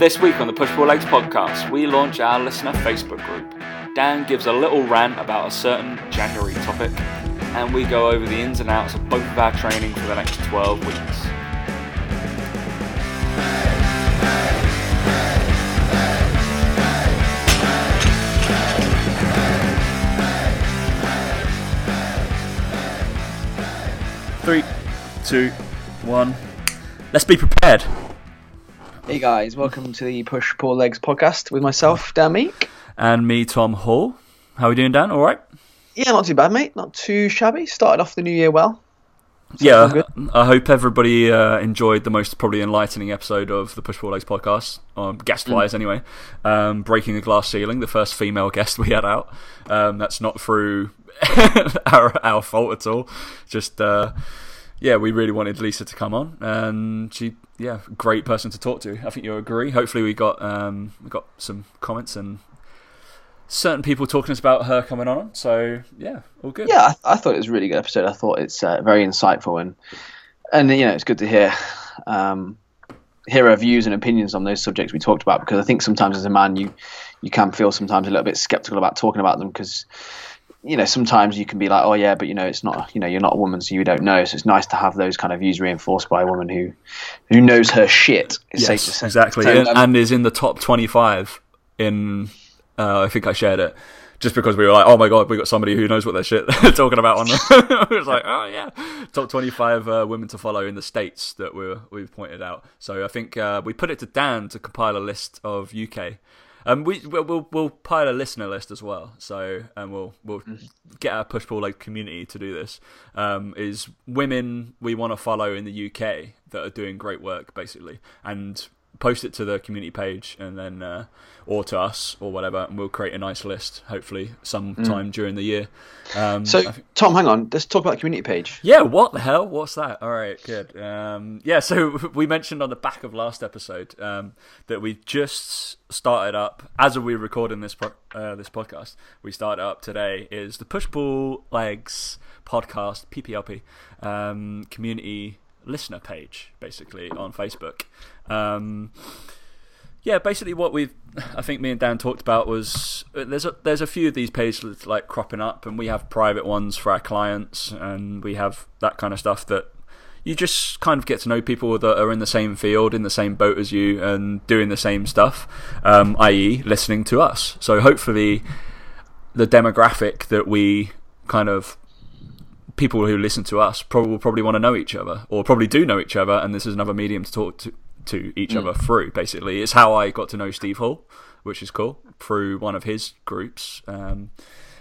This week on the Push Pull Legs podcast, we launch our listener Facebook group. Dan gives a little rant about a certain January topic, and we go over the ins and outs of both of our training for the next 12 weeks. Three, two, one. Let's be prepared. Hey guys, welcome to the Push Pull Legs podcast with myself, Dan Meek. And me, Tom Hall. How are we doing, Dan? All right? Yeah, not too bad, mate. Not too shabby. Started off the new year well. So yeah. I hope everybody uh, enjoyed the most probably enlightening episode of the Push Pull Legs podcast, um, guest wise anyway. Um, Breaking the Glass Ceiling, the first female guest we had out. Um, that's not through our, our fault at all. Just, uh, yeah, we really wanted Lisa to come on, and she, yeah, great person to talk to. I think you'll agree. Hopefully, we got um, we got some comments and certain people talking to us about her coming on. So yeah, all good. Yeah, I, I thought it was a really good episode. I thought it's uh, very insightful and and you know it's good to hear um, hear her views and opinions on those subjects we talked about because I think sometimes as a man you you can feel sometimes a little bit skeptical about talking about them because you know sometimes you can be like oh yeah but you know it's not you know you're not a woman so you don't know so it's nice to have those kind of views reinforced by a woman who who knows her shit it's safe to Yes, say. exactly, So, and, um, and is in the top twenty-five in. Uh, I think I shared it just because we were like, "Oh my god, we got somebody who knows what their shit they're talking about." On the, it was like, "Oh yeah, top twenty-five uh, women to follow in the states that we we've pointed out." So I think uh, we put it to Dan to compile a list of UK. Um, we we'll, we'll we'll pile a listener list as well. So and we'll we'll get our push pull like community to do this. Um, is women we want to follow in the UK that are doing great work basically, and post it to the community page and then uh, or to us or whatever, and we'll create a nice list hopefully sometime during the year. Um, so think- Tom hang on let's talk about the community page yeah, what the hell? What's that? All right, good. Um, yeah, so we mentioned on the back of last episode um, that we just started up as we're recording this pro- uh, this podcast. We started up today. Is the Push Pull Legs podcast PPLP um, community listener page basically on Facebook. Um, yeah, basically what we've I think me and Dan talked about was uh, there's a there's a few of these pages like cropping up, and we have private ones for our clients, and we have that kind of stuff that you just kind of get to know people that are in the same field, in the same boat as you, and doing the same stuff, um, i.e., listening to us. So hopefully, the demographic that we kind of people who listen to us probably will probably want to know each other, or probably do know each other, and this is another medium to talk to to each other through. Basically, it's how I got to know Steve Hall, which is cool through one of his groups. Um,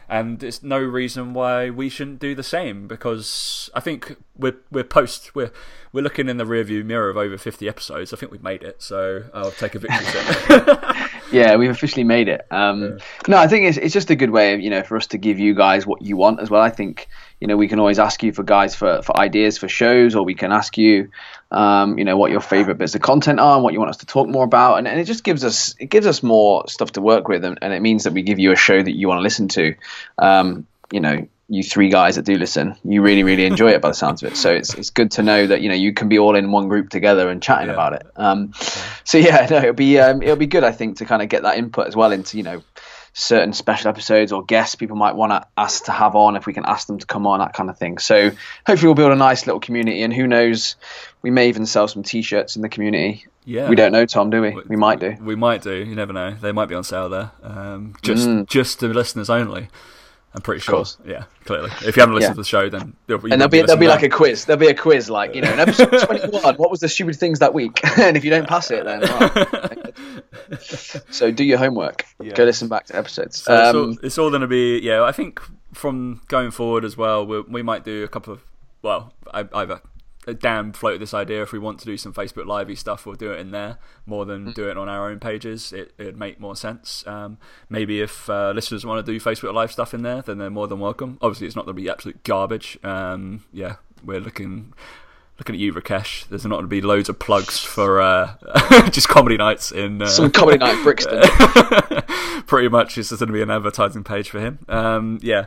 and there's no reason why we shouldn't do the same because I think we're we're post we're we're looking in the rearview mirror of over 50 episodes. I think we've made it, so I'll take a victory. Yeah, we've officially made it. Um, No, I think it's it's just a good way of you know for us to give you guys what you want as well. I think you know we can always ask you for guys for, for ideas for shows, or we can ask you, um, you know, what your favorite bits of content are, and what you want us to talk more about, and, and it just gives us it gives us more stuff to work with, and, and it means that we give you a show that you want to listen to. Um, you know, you three guys that do listen, you really really enjoy it by the sounds of it. So it's it's good to know that you know you can be all in one group together and chatting Yeah. about it. Um, so yeah, no, it'll be um, it'll be good, I think, to kind of get that input as well into you know certain special episodes or guests people might want to ask to have on if we can ask them to come on that kind of thing. So hopefully we'll build a nice little community, and who knows, we may even sell some T-shirts in the community. Yeah. We don't know, Tom, do we? We might do. We might do. You never know. They might be on sale there. Um, just Mm. just to listeners only. I'm pretty sure. Yeah, clearly. If you haven't listened Yeah. to the show, then And there'll be there'll be like a quiz. There'll be a quiz, like you know, in episode twenty-one, what was the stupid things that week? and if you don't pass it, then well. so do your homework. Yeah. Go listen back to episodes. So it's Um, all, it's all going to be yeah. I think from going forward as well, we, we might do a couple of well, I, either Dan floated this idea if we want to do some Facebook Livey stuff, we'll do it in there more than Mm. do it on our own pages. It it'd make more sense. Um, maybe if uh, listeners want to do Facebook Live stuff in there, then they're more than welcome. Obviously, it's not going to be absolute garbage. Um, yeah, we're looking. Looking at you, Rakesh. There's not going to be loads of plugs for uh, just comedy nights in uh, some comedy night Brixton. pretty much it's just going to be an advertising page for him. Um, yeah,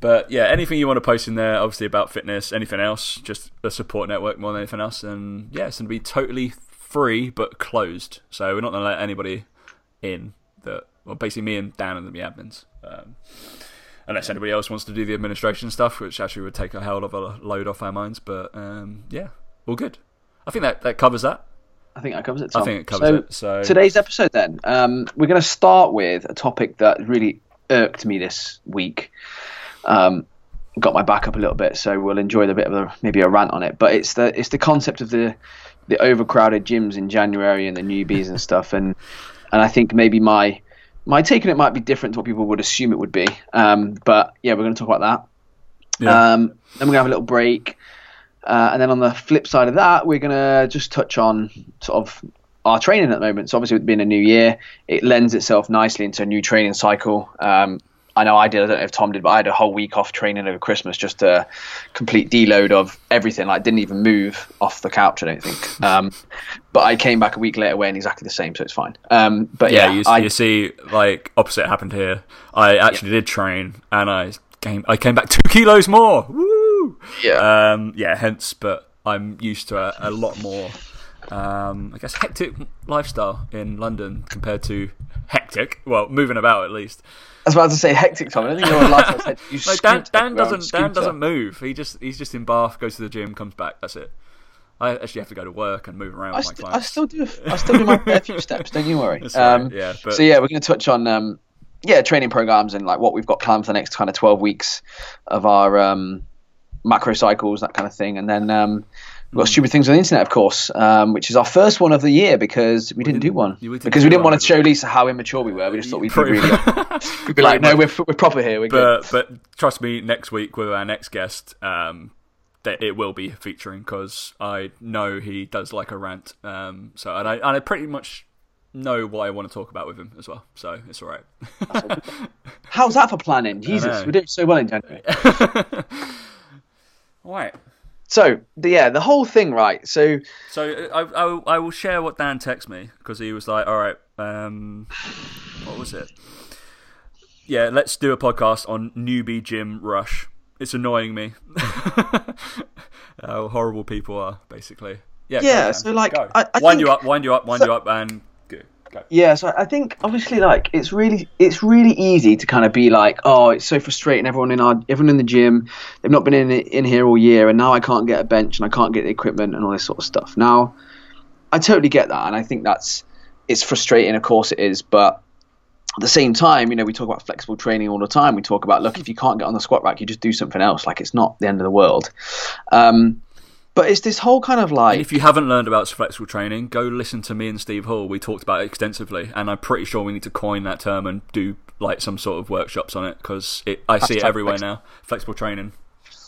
but yeah, anything you want to post in there, obviously about fitness, anything else, just a support network more than anything else, and yeah, it's going to be totally free but closed. So we're not going to let anybody in. That well, basically me and Dan and the admins. Um, unless anybody else wants to do the administration stuff, which actually would take a hell of a load off our minds. But um, yeah, all good. I think that, that covers that. I think that covers it. Tom. I think it covers so, it. So today's episode, then, um, we're going to start with a topic that really irked me this week. Um, got my back up a little bit, so we'll enjoy the bit of a, maybe a rant on it. But it's the it's the concept of the the overcrowded gyms in January and the newbies and stuff, and and I think maybe my my take on it might be different to what people would assume it would be. Um, but yeah, we're going to talk about that. Yeah. Um, then we're going to have a little break. Uh, and then on the flip side of that, we're going to just touch on sort of our training at the moment. So obviously, with being a new year, it lends itself nicely into a new training cycle. Um, I know I did. I don't know if Tom did, but I had a whole week off training over Christmas, just a complete deload of everything. Like didn't even move off the couch. I don't think. Um, but I came back a week later wearing exactly the same, so it's fine. Um, but yeah, yeah, you, I, you see, like opposite happened here. I actually did train, and I came I came back two kilos more. Woo! yeah. Um, yeah, hence, but I'm used to a, a lot more, um, I guess, hectic lifestyle in London compared to hectic. Well, moving about at least. I was about to say hectic, Tom. I don't think you're alive. I said you No, Dan, Dan doesn't. Dan doesn't move. He just he's just in Bath, goes to the gym, comes back. That's it. I actually have to go to work and move around I, with my st- I still do. I still do my few steps. Don't you worry. Right, Um, yeah, but so yeah, we're going to touch on um, yeah training programs and like what we've got planned for the next kind of twelve weeks of our um, macro cycles, that kind of thing, and then um, we've Hmm. got stupid things on the internet, of course, um, which is our first one of the year because we, didn't, do didn't- one we didn't because we didn't one. want to show Lisa how immature we were. We just thought we'd be really. We'd be like, no, we're, we're proper here. We're good. but but trust me, next week with our next guest, um, that it will be featuring because I know he does like a rant. Um, so and I and I pretty much know what I want to talk about with him as well. So it's all right. How's that for planning? Jesus, we're doing so well in January. all right. So the, yeah, the whole thing, right? So So I, I, will- I will share what Dan texted me because he was like, "All right, um, what was it? Yeah, let's do a podcast on newbie gym rush. It's annoying me how horrible people are, basically. Yeah, Yeah, Dan. so, like, I- I wind you up, wind you up, wind so- you up, and go. Yeah, so I think obviously like it's really it's really easy to kind of be like, oh, it's so frustrating. Everyone in our everyone in the gym, they've not been in in here all year, and now I can't get a bench and I can't get the equipment and all this sort of stuff. Now, I totally get that, and I think that's it's frustrating. Of course, it is, but at the same time, you know, we talk about flexible training all the time. We talk about look, if you can't get on the squat rack, you just do something else. Like it's not the end of the world. Um, but it's this whole kind of like And if you haven't learned about flexible training, go listen to me and Steve Hall. We talked about it extensively, and I'm pretty sure we need to coin that term and do like some sort of workshops on it because it, I see it everywhere now. Flexible training.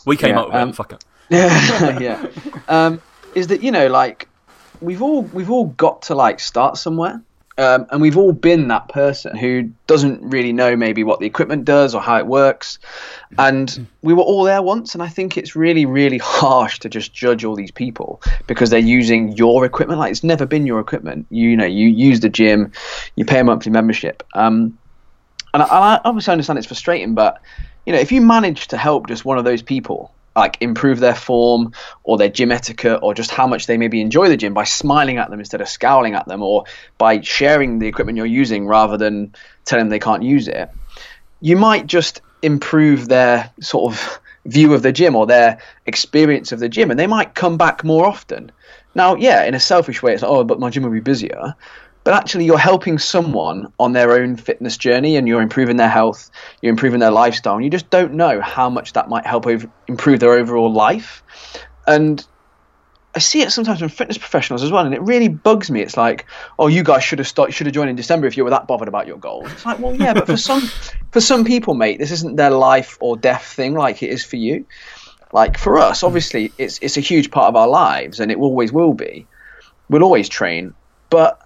We came Yeah, up with um, it. Fuck it. yeah, yeah. Um, is that you know like we've all we've all got to like start somewhere, um, and we've all been that person who doesn't really know maybe what the equipment does or how it works, and we were all there once, and I think it's really really harsh to just judge all these people because they're using your equipment like it's never been your equipment. You know, you use the gym, you pay a monthly membership. Um, and I, I obviously understand it's frustrating, but you know, if you manage to help just one of those people, like improve their form or their gym etiquette or just how much they maybe enjoy the gym by smiling at them instead of scowling at them or by sharing the equipment you're using rather than telling them they can't use it, you might just improve their sort of view of the gym or their experience of the gym and they might come back more often. Now, yeah, in a selfish way, it's like, oh, but my gym will be busier but actually you're helping someone on their own fitness journey and you're improving their health you're improving their lifestyle and you just don't know how much that might help over, improve their overall life and I see it sometimes from fitness professionals as well, and it really bugs me. It's like, oh, you guys should have started, should have joined in December if you were that bothered about your goals. It's like, well, yeah, but for some, for some people, mate, this isn't their life or death thing like it is for you. Like for us, obviously, it's it's a huge part of our lives, and it always will be. We'll always train, but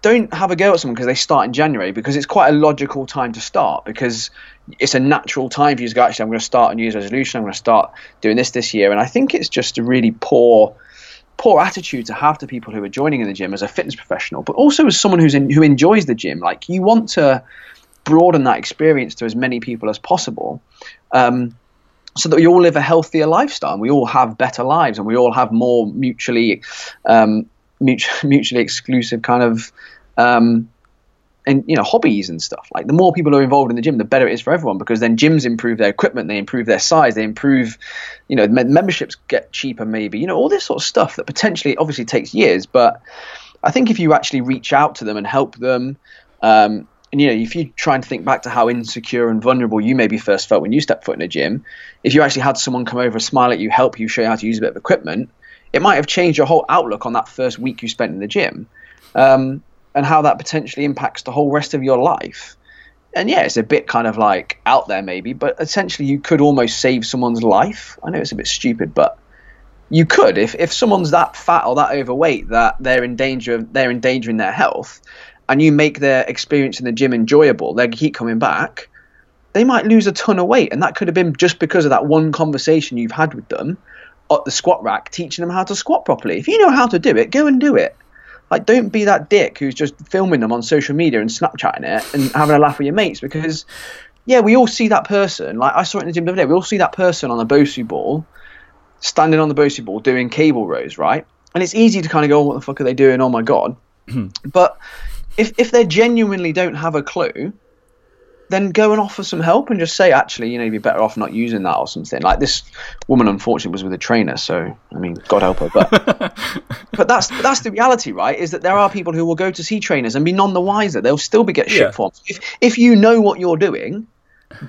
don't have a go at someone because they start in January because it's quite a logical time to start because it's a natural time for you to go, actually, I'm going to start a New Year's resolution. I'm going to start doing this this year. And I think it's just a really poor, poor attitude to have to people who are joining in the gym as a fitness professional, but also as someone who's in, who enjoys the gym. Like you want to broaden that experience to as many people as possible. Um, so that we all live a healthier lifestyle and we all have better lives and we all have more mutually um, mutually, mutually exclusive kind of um, and you know hobbies and stuff. Like the more people are involved in the gym, the better it is for everyone because then gyms improve their equipment, they improve their size, they improve, you know, memberships get cheaper maybe, you know, all this sort of stuff that potentially obviously takes years, but I think if you actually reach out to them and help them. Um, and you know, if you try and think back to how insecure and vulnerable you maybe first felt when you stepped foot in a gym, if you actually had someone come over, smile at you, help you, show you how to use a bit of equipment, it might have changed your whole outlook on that first week you spent in the gym. Um, and how that potentially impacts the whole rest of your life. And yeah, it's a bit kind of like out there maybe, but essentially you could almost save someone's life. I know it's a bit stupid, but you could if, if someone's that fat or that overweight that they're in danger of they're endangering their health and you make their experience in the gym enjoyable, they keep coming back, they might lose a ton of weight. And that could have been just because of that one conversation you've had with them at the squat rack teaching them how to squat properly. If you know how to do it, go and do it. Like, don't be that dick who's just filming them on social media and Snapchatting it and having a laugh with your mates because, yeah, we all see that person. Like, I saw it in the gym the other day. We all see that person on the Bosu ball, standing on the Bosu ball doing cable rows, right? And it's easy to kind of go, oh, what the fuck are they doing? Oh my God. Hmm. but if, if they genuinely don't have a clue, then go and offer some help and just say, actually, you know, you'd be better off not using that or something. Like this woman, unfortunately, was with a trainer, so I mean, God help her. But but that's that's the reality, right? Is that there are people who will go to see trainers and be none the wiser. They'll still be get shit yeah. forms. If if you know what you're doing,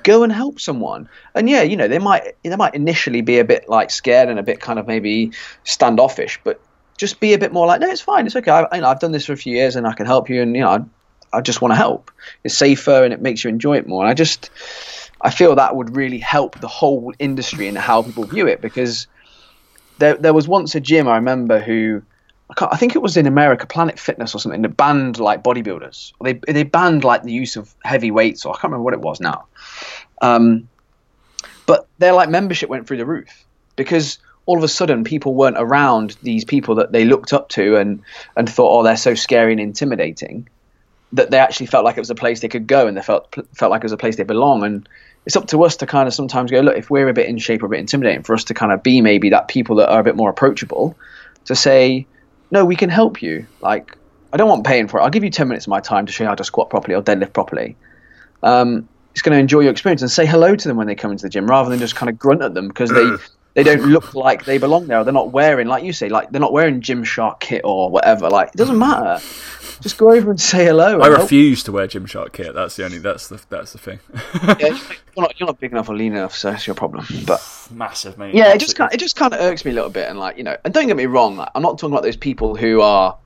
go and help someone. And yeah, you know, they might they might initially be a bit like scared and a bit kind of maybe standoffish, but just be a bit more like, no, it's fine, it's okay. I, you know, I've done this for a few years and I can help you, and you know, I just want to help. It's safer and it makes you enjoy it more. And I just, I feel that would really help the whole industry and how people view it because there, there was once a gym I remember who, I, I think it was in America, Planet Fitness or something, that banned like bodybuilders. They they banned like the use of heavy weights, or I can't remember what it was now. Um, but their like membership went through the roof because all of a sudden people weren't around these people that they looked up to and and thought, oh, they're so scary and intimidating that they actually felt like it was a place they could go and they felt felt like it was a place they belong and it's up to us to kind of sometimes go look if we're a bit in shape or a bit intimidating for us to kind of be maybe that people that are a bit more approachable to say no we can help you like I don't want paying for it I'll give you 10 minutes of my time to show you how to squat properly or deadlift properly um, it's going to enjoy your experience and say hello to them when they come into the gym rather than just kind of grunt at them because they they don't look like they belong there. They're not wearing, like you say, like they're not wearing gym Gymshark kit or whatever. Like it doesn't matter. Just go over and say hello. I refuse to wear Gymshark kit. That's the only. That's the that's the thing. yeah, you're not, you're not big enough or lean enough, so that's your problem. But massive, mate. Yeah, it just kind, it just kind of irks me a little bit, and like you know, and don't get me wrong, like, I'm not talking about those people who are,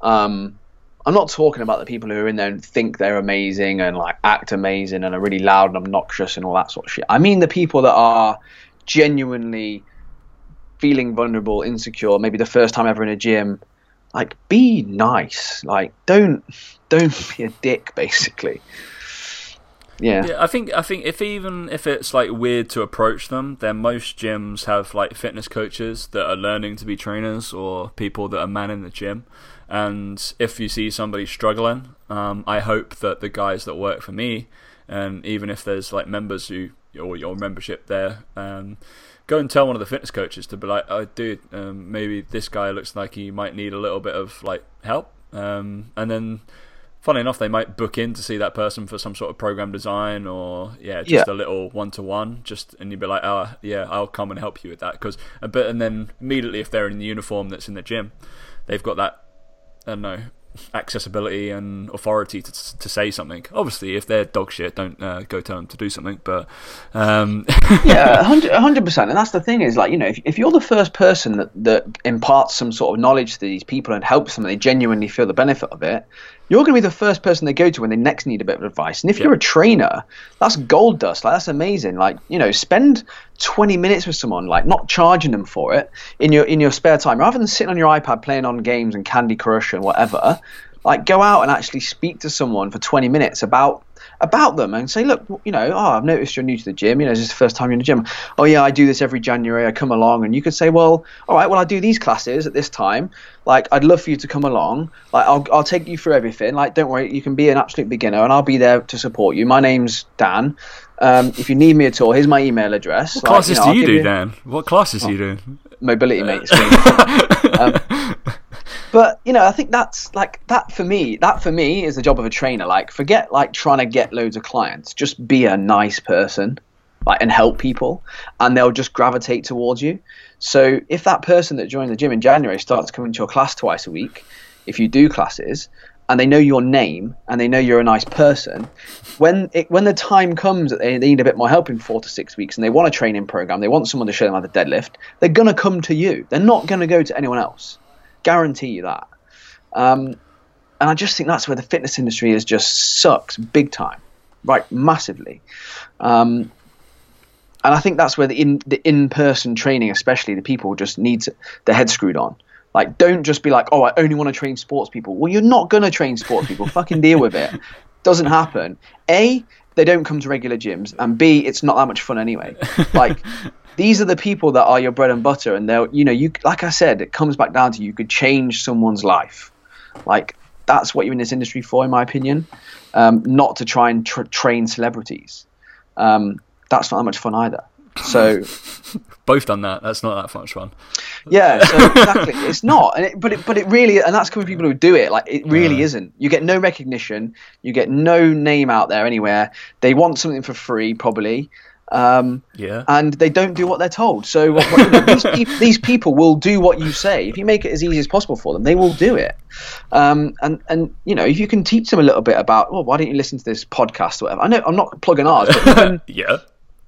um, I'm not talking about the people who are in there and think they're amazing and like act amazing and are really loud and obnoxious and all that sort of shit. I mean the people that are genuinely feeling vulnerable, insecure, maybe the first time ever in a gym, like be nice. Like don't don't be a dick basically. Yeah. yeah. I think I think if even if it's like weird to approach them, then most gyms have like fitness coaches that are learning to be trainers or people that are manning the gym. And if you see somebody struggling, um, I hope that the guys that work for me, and even if there's like members who or your membership there. Um, go and tell one of the fitness coaches to be like, "Oh, dude, um, maybe this guy looks like he might need a little bit of like help," um, and then. Funny enough, they might book in to see that person for some sort of program design or yeah, just yeah. a little one to one. Just and you'd be like, oh yeah, I'll come and help you with that because a bit, and then immediately if they're in the uniform that's in the gym, they've got that I don't know accessibility and authority to to say something. Obviously, if they're dog shit, don't uh, go tell them to do something. But um... yeah, hundred percent. And that's the thing is like you know if, if you're the first person that that imparts some sort of knowledge to these people and helps them, and they genuinely feel the benefit of it, you're going to be the first person they go to when they next need a bit of advice. And if yep. you're a trainer, that's gold dust. Like that's amazing. Like you know, spend 20 minutes with someone, like not charging them for it in your in your spare time, rather than sitting on your iPad playing on games and Candy Crush and whatever. Like go out and actually speak to someone for 20 minutes about about them and say, look, you know, oh, I've noticed you're new to the gym. You know, this is the first time you're in the gym. Oh, yeah, I do this every January. I come along, and you could say, well, all right, well, I do these classes at this time. Like, I'd love for you to come along. Like, I'll, I'll take you through everything. Like, don't worry, you can be an absolute beginner, and I'll be there to support you. My name's Dan. Um, if you need me at all, here's my email address. What like, classes you know, do you do, you... Dan? What classes oh, do you do? Mobility, mate. um, but you know, I think that's like that for me. That for me is the job of a trainer. Like, forget like trying to get loads of clients. Just be a nice person, like, and help people, and they'll just gravitate towards you. So if that person that joined the gym in January starts coming to your class twice a week, if you do classes, and they know your name and they know you're a nice person, when it, when the time comes that they, they need a bit more help in four to six weeks and they want a training program, they want someone to show them how to deadlift, they're gonna come to you. They're not gonna go to anyone else. Guarantee you that. Um, and I just think that's where the fitness industry is just sucks big time, right? Massively. Um, and I think that's where the in the in person training, especially the people, just needs their head screwed on. Like, don't just be like, oh, I only want to train sports people. Well, you're not gonna train sports people. Fucking deal with it. Doesn't happen. A, they don't come to regular gyms, and B, it's not that much fun anyway. Like, these are the people that are your bread and butter, and they'll, you know, you like I said, it comes back down to you could change someone's life. Like, that's what you're in this industry for, in my opinion. Um, not to try and tra- train celebrities. Um, that's not that much fun either. So both done that. That's not that much fun. Yeah, so exactly. It's not, and it, but it, but it really, and that's coming from people who do it. Like it really yeah. isn't. You get no recognition. You get no name out there anywhere. They want something for free, probably. Um, yeah. And they don't do what they're told. So these, people, these, people will do what you say. If you make it as easy as possible for them, they will do it. Um, and and you know, if you can teach them a little bit about, well, why don't you listen to this podcast or whatever? I know I'm not plugging ours, but even, yeah.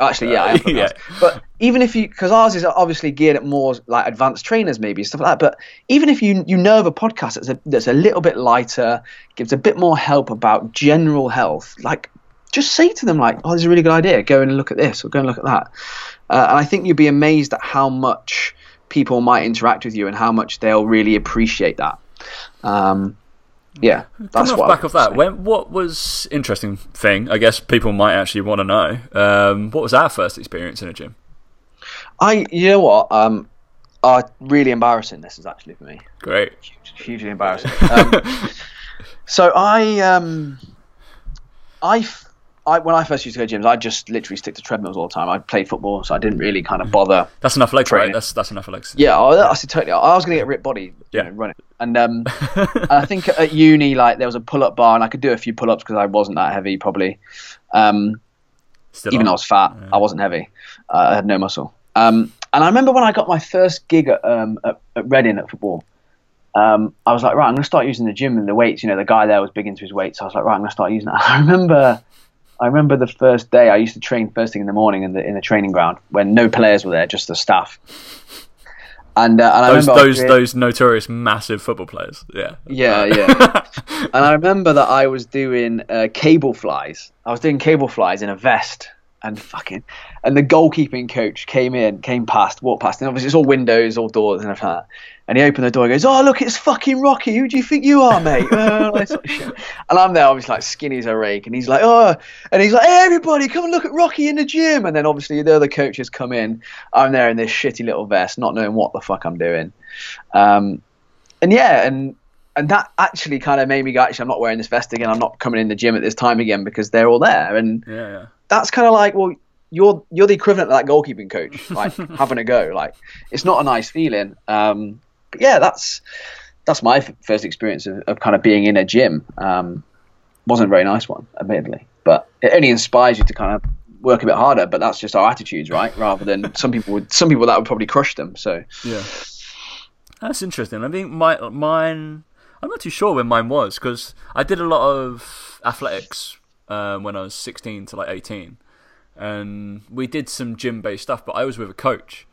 Actually, yeah, I am yeah. But even if you, because ours is obviously geared at more like advanced trainers, maybe stuff like that. But even if you you know of a podcast that's a, that's a little bit lighter, gives a bit more help about general health, like just say to them like, "Oh, this is a really good idea. Go and look at this, or go and look at that." Uh, and I think you'd be amazed at how much people might interact with you and how much they'll really appreciate that. Um, yeah, that's Coming off back of that. When what was interesting thing? I guess people might actually want to know. Um, what was our first experience in a gym? I, you know what, um, uh, really embarrassing. This is actually for me. Great. Huge, hugely embarrassing. um, so I, um, I I, when I first used to go to gyms, I just literally stick to treadmills all the time. I played football, so I didn't really kind of bother. That's enough legs, training. right? That's that's enough legs. Yeah, I, I totally. I was going to get ripped body, yeah, know, running. And um, I think at uni, like there was a pull-up bar, and I could do a few pull-ups because I wasn't that heavy, probably. Um, even on. though I was fat, yeah. I wasn't heavy. Uh, I had no muscle. Um, and I remember when I got my first gig at, um, at, at Reading at football. Um, I was like, right, I'm going to start using the gym and the weights. You know, the guy there was big into his weights. So I was like, right, I'm going to start using that. I remember I remember the first day I used to train first thing in the morning in the in the training ground when no players were there, just the staff. And, uh, and those those doing, those notorious massive football players, yeah, yeah, yeah. and I remember that I was doing uh, cable flies. I was doing cable flies in a vest, and fucking, and the goalkeeping coach came in, came past, walked past, and obviously it's all windows, all doors, and everything. Like and he opened the door and goes, Oh, look, it's fucking Rocky. Who do you think you are, mate? uh, and I'm there, obviously, like skinny as a rake. And he's like, Oh, and he's like, Hey, everybody, come and look at Rocky in the gym. And then obviously the other coaches come in. I'm there in this shitty little vest, not knowing what the fuck I'm doing. Um, and yeah, and and that actually kind of made me go, Actually, I'm not wearing this vest again. I'm not coming in the gym at this time again because they're all there. And yeah, yeah. that's kind of like, well, you're you're the equivalent of that goalkeeping coach, like having a go. Like it's not a nice feeling. Um, but yeah, that's that's my first experience of, of, kind of being in a gym. Um, wasn't a very nice one, admittedly, but it only inspires you to kind of work a bit harder. But that's just our attitudes, right? Rather than some people would, some people that would probably crush them. So yeah, that's interesting. I think my mine. I'm not too sure when mine was because I did a lot of athletics um, when I was 16 to like 18, and we did some gym based stuff. But I was with a coach,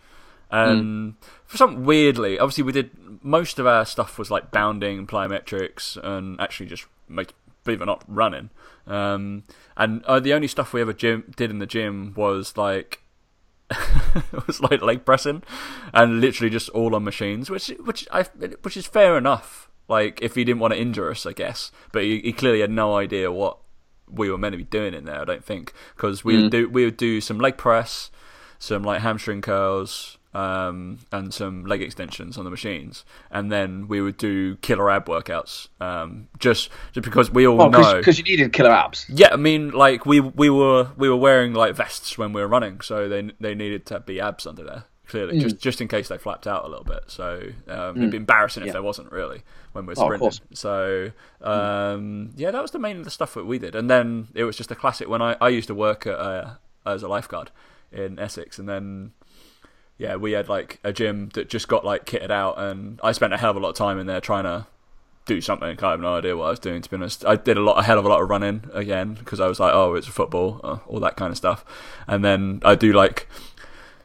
and mm. for some weirdly, obviously we did most of our stuff was like bounding plyometrics and actually just make believe it or not running. Um, and uh, the only stuff we ever gym, did in the gym was like it was like leg pressing and literally just all on machines, which which I which is fair enough. Like if he didn't want to injure us, I guess, but he, he clearly had no idea what we were meant to be doing in there. I don't think because we mm. do we would do some leg press, some like hamstring curls, um, and some leg extensions on the machines, and then we would do killer ab workouts. Um, just just because we all know because you needed killer abs. Yeah, I mean, like we we were we were wearing like vests when we were running, so they they needed to be abs under there clearly, just just in case they flapped out a little bit. So um, it'd be embarrassing if Yeah. there wasn't really when we're Oh, sprinting. course. so um, yeah, that was the main of the stuff that we did, and then it was just a classic. When I I used to work at, uh, as a lifeguard in Essex, and then yeah, we had like a gym that just got like kitted out, and I spent a hell of a lot of time in there trying to do something. I have no idea what I was doing. To be honest, I did a lot, a hell of a lot of running again because I was like, oh, it's football, uh, all that kind of stuff, and then I do like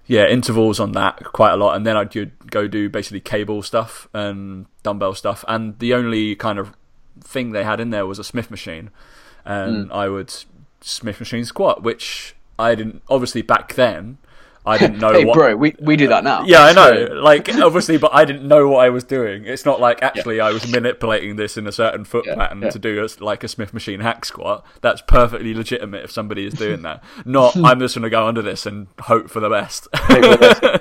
yeah intervals on that quite a lot, and then I'd go do basically cable stuff and dumbbell stuff, and the only kind of thing they had in there was a Smith machine, and I would Smith machine squat, which I didn't obviously back then. I didn't know hey, what bro, we, we do that now. yeah, I know. Like, obviously, but I didn't know what I was doing. It's not like actually I was manipulating this in a certain foot Yeah, pattern yeah. to do a, like a Smith machine hack squat. That's perfectly legitimate if somebody is doing that. Not I'm just going to go under this and hope for the best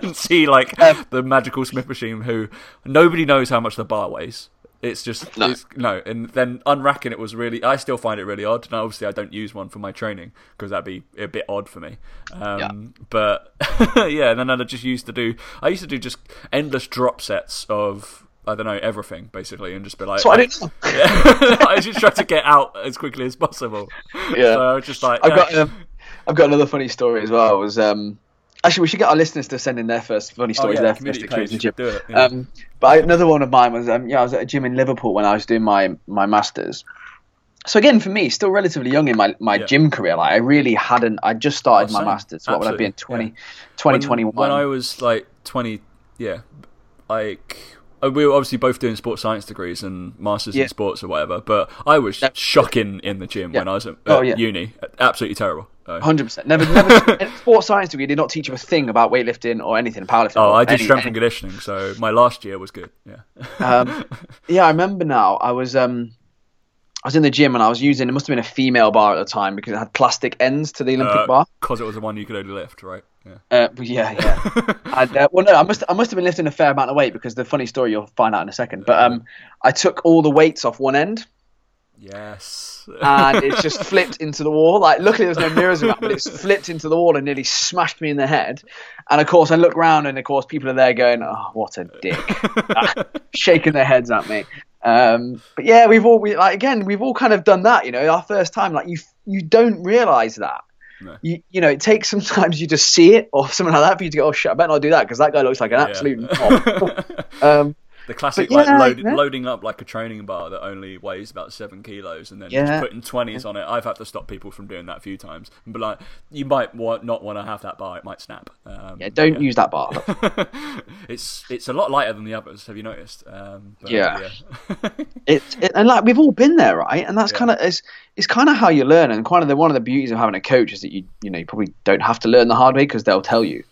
and see like Um, the magical Smith machine who nobody knows how much the bar weighs. It's just No. it's, no, and then unracking it was really. I still find it really odd. And obviously, I don't use one for my training because that'd be a bit odd for me. Um, But yeah, and then I just used to do. I used to do just endless drop sets of I don't know everything basically, and just be like. That's what I didn't know. Yeah. I just tried to get out as quickly as possible. Yeah. So I was just like, I've yeah. got um, I've got another funny story as well. It was um, actually we should get our listeners to send in their first funny Oh, stories. yeah, their first experience in gym. do it, yeah. Um, but I, another one of mine was um, yeah, I was at a gym in Liverpool when I was doing my my masters. So again, for me, still relatively young in my, my Yeah. gym career. Like I really hadn't. I just started Oh, my masters. So what would I be in Absolutely, 20, yeah. 2021? When, when I was like 20, yeah, like we were obviously both doing sports science degrees and masters Yeah. in sports or whatever, but I was shocking in the gym Yeah. when I was at, Oh, yeah. uni. Absolutely terrible. So- Hundred percent. Never, never. sports science degree did not teach you a thing about weightlifting or anything, powerlifting. Oh, I did strength and conditioning, so my last year was good. Yeah. um, yeah, I remember now. I was um, I was in the gym and I was using. It must have been a female bar at the time because it had plastic ends to the Olympic bar. Because it was the one you could only lift, right? Yeah. Uh, yeah, yeah. and, uh, well, no, I must I must have been lifting a fair amount of weight because the funny story you'll find out in a second. But um, I took all the weights off one end Yes. and it's just flipped into the wall. Like, luckily there's no mirrors around, but it's flipped into the wall and nearly smashed me in the head. And of course, I look round and of course people are there going, "Oh, what a dick," shaking their heads at me. Um, but yeah, we've all we like again, we've all kind of done that. You know, our first time, like you you don't realize that. No. You, you know, it takes sometimes you just see it or something like that for you to go, oh shit, I better not do that because that guy looks like an Yeah. absolute um, The classic yeah, like load, yeah. loading up like a training bar that only weighs about seven kilos and then Yeah. just putting twenties on it. I've had to stop people from doing that a few times. But like, you might wa- not want to have that bar; it might snap. Um, yeah, don't use that bar. it's it's a lot lighter than the others. Have you noticed? Um, but, Yeah. it, it and like we've all been there, right? And that's kind of it's, it's kind of how you learn. And kind of the one of the beauties of having a coach is that you you know you probably don't have to learn the hard way because they'll tell you.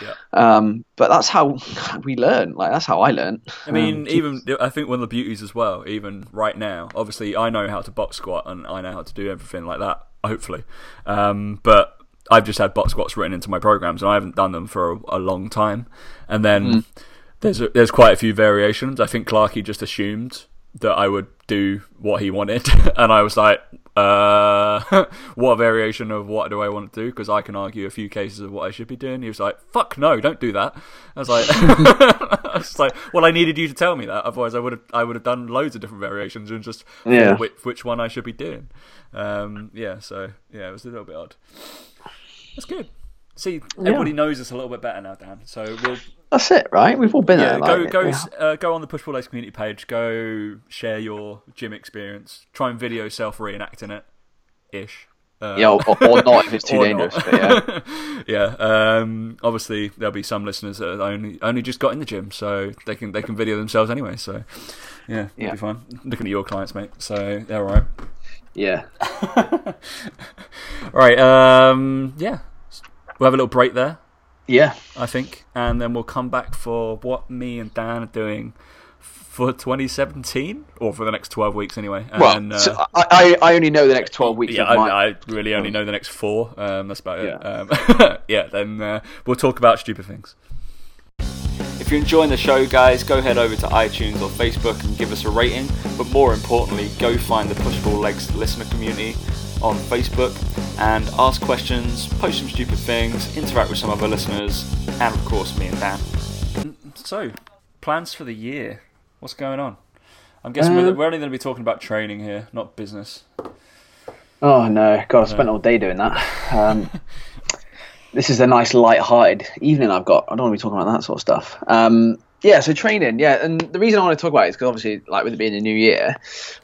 Yeah. Um, but that's how we learn. Like that's how I learn. I mean, even I think one of the beauties as well, even right now, obviously I know how to box squat and I know how to do everything like that. Hopefully, um, but I've just had box squats written into my programs and I haven't done them for a, a long time. And then there's a, there's quite a few variations. I think Clarkey just assumed that I would do what he wanted, and I was like, uh, what variation of what do I want to do? Because I can argue a few cases of what I should be doing. He was like, fuck no, don't do that. I was like, I was like, well, I needed you to tell me that, otherwise I would have I would have done loads of different variations and just Yeah. which, which one I should be doing. Um, yeah, so yeah, it was a little bit odd. That's good. See, everybody knows us a little bit better now, Dan. So we'll That's it, right? We've all been yeah, there. go like, go yeah. uh, go on the Push Pull Legs community page. Go share your gym experience. Try and video self reenacting it, ish. Uh, Yeah, or, or not if it's too dangerous. But yeah. yeah. Um, obviously, there'll be some listeners that only only just got in the gym, so they can they can video themselves anyway. So yeah, Yeah. be fine. Looking at your clients, mate. So they're all right. Yeah. All right. Um, yeah, we'll have a little break there. Yeah. I think, and then we'll come back for what me and Dan are doing for 2017 or for the next 12 weeks anyway. And Well, then, uh, so I, I I only know the next twelve weeks yeah, of mine. I, I really only know the next four. Um, that's about it. Yeah. Um, yeah, then uh, we'll talk about stupid things. If you're enjoying the show, guys, go head over to iTunes or Facebook and give us a rating. But more importantly, go find the Push Pull Legs listener community on Facebook and ask questions, post some stupid things, interact with some other listeners, and of course me and Dan. So, plans for the year. What's going on? I'm guessing we're, Um, we're only going to be talking about training here, not business. Oh no, God, I spent all day doing that. Um, this is a nice light-hearted evening I've got. I don't want to be talking about that sort of stuff. Um, yeah, so training, yeah, and the reason I want to talk about it is because obviously, like with it being a new year,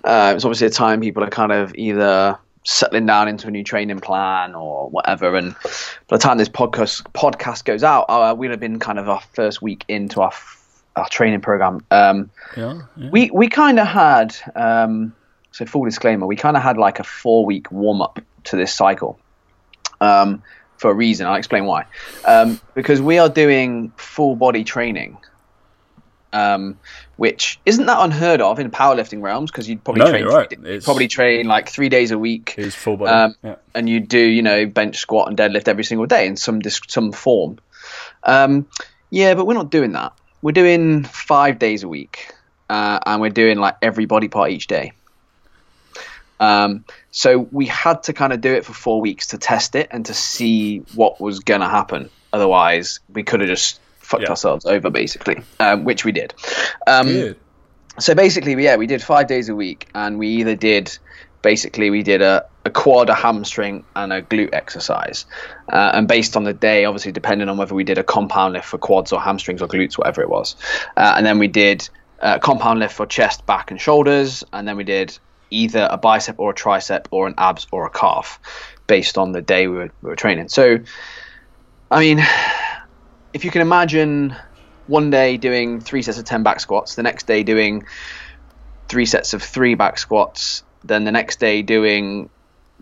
uh, it's obviously a time people are kind of either settling down into a new training plan or whatever. And by the time this podcast podcast goes out, uh, we'll have been kind of our first week into our our training program. Um, Yeah, yeah. we we kind of had um, so full disclaimer we kind of had like a four week warm up to this cycle um, for a reason i'll explain why um, because we are doing full body training um, which isn't that unheard of in powerlifting realms because you'd probably No, train right. It's- probably train like three days a week Is full body. um, yeah. and you do you know bench squat and deadlift every single day in some some form um, yeah but we're not doing that we're doing five days a week uh, and we're doing like every body part each day um, so we had to kind of do it for four weeks to test it and to see what was going to happen otherwise we could have just fucked Yeah. ourselves over basically um, which we did um, so basically, yeah, we did five days a week, and we either did basically we did a, a quad, a hamstring, and a glute exercise. Uh, and based on the day, obviously, depending on whether we did a compound lift for quads or hamstrings or glutes, whatever it was. Uh, and then we did a compound lift for chest, back, and shoulders. And then we did either a bicep or a tricep or an abs or a calf based on the day we were, we were training. So, I mean, if you can imagine one day doing three sets of 10 back squats, the next day doing three sets of three back squats, then the next day doing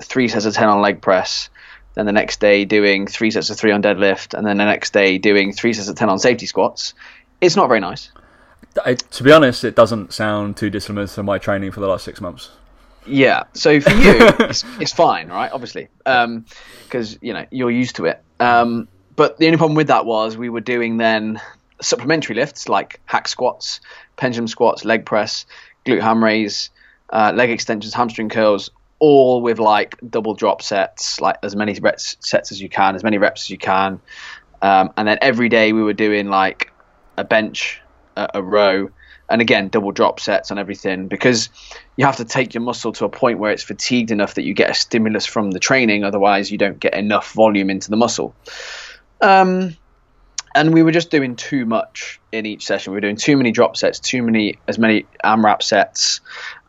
three sets of 10 on leg press, then the next day doing three sets of three on deadlift, and then the next day doing three sets of 10 on safety squats. It's not very nice. I, to be honest, it doesn't sound too dissimilar to my training for the last six months. Yeah. So for you, it's, it's fine, right? Obviously, because you know you're used to it. Um, but the only problem with that was we were doing then supplementary lifts like hack squats, pendulum squats, leg press, glute ham raise, uh, leg extensions, hamstring curls, all with like double drop sets, like as many reps sets as you can, as many reps as you can. Um, and then every day we were doing like a bench, a, a row, and again double drop sets and everything because you have to take your muscle to a point where it's fatigued enough that you get a stimulus from the training. Otherwise, you don't get enough volume into the muscle. Um, and we were just doing too much in each session. We were doing too many drop sets, too many as many AMRAP sets,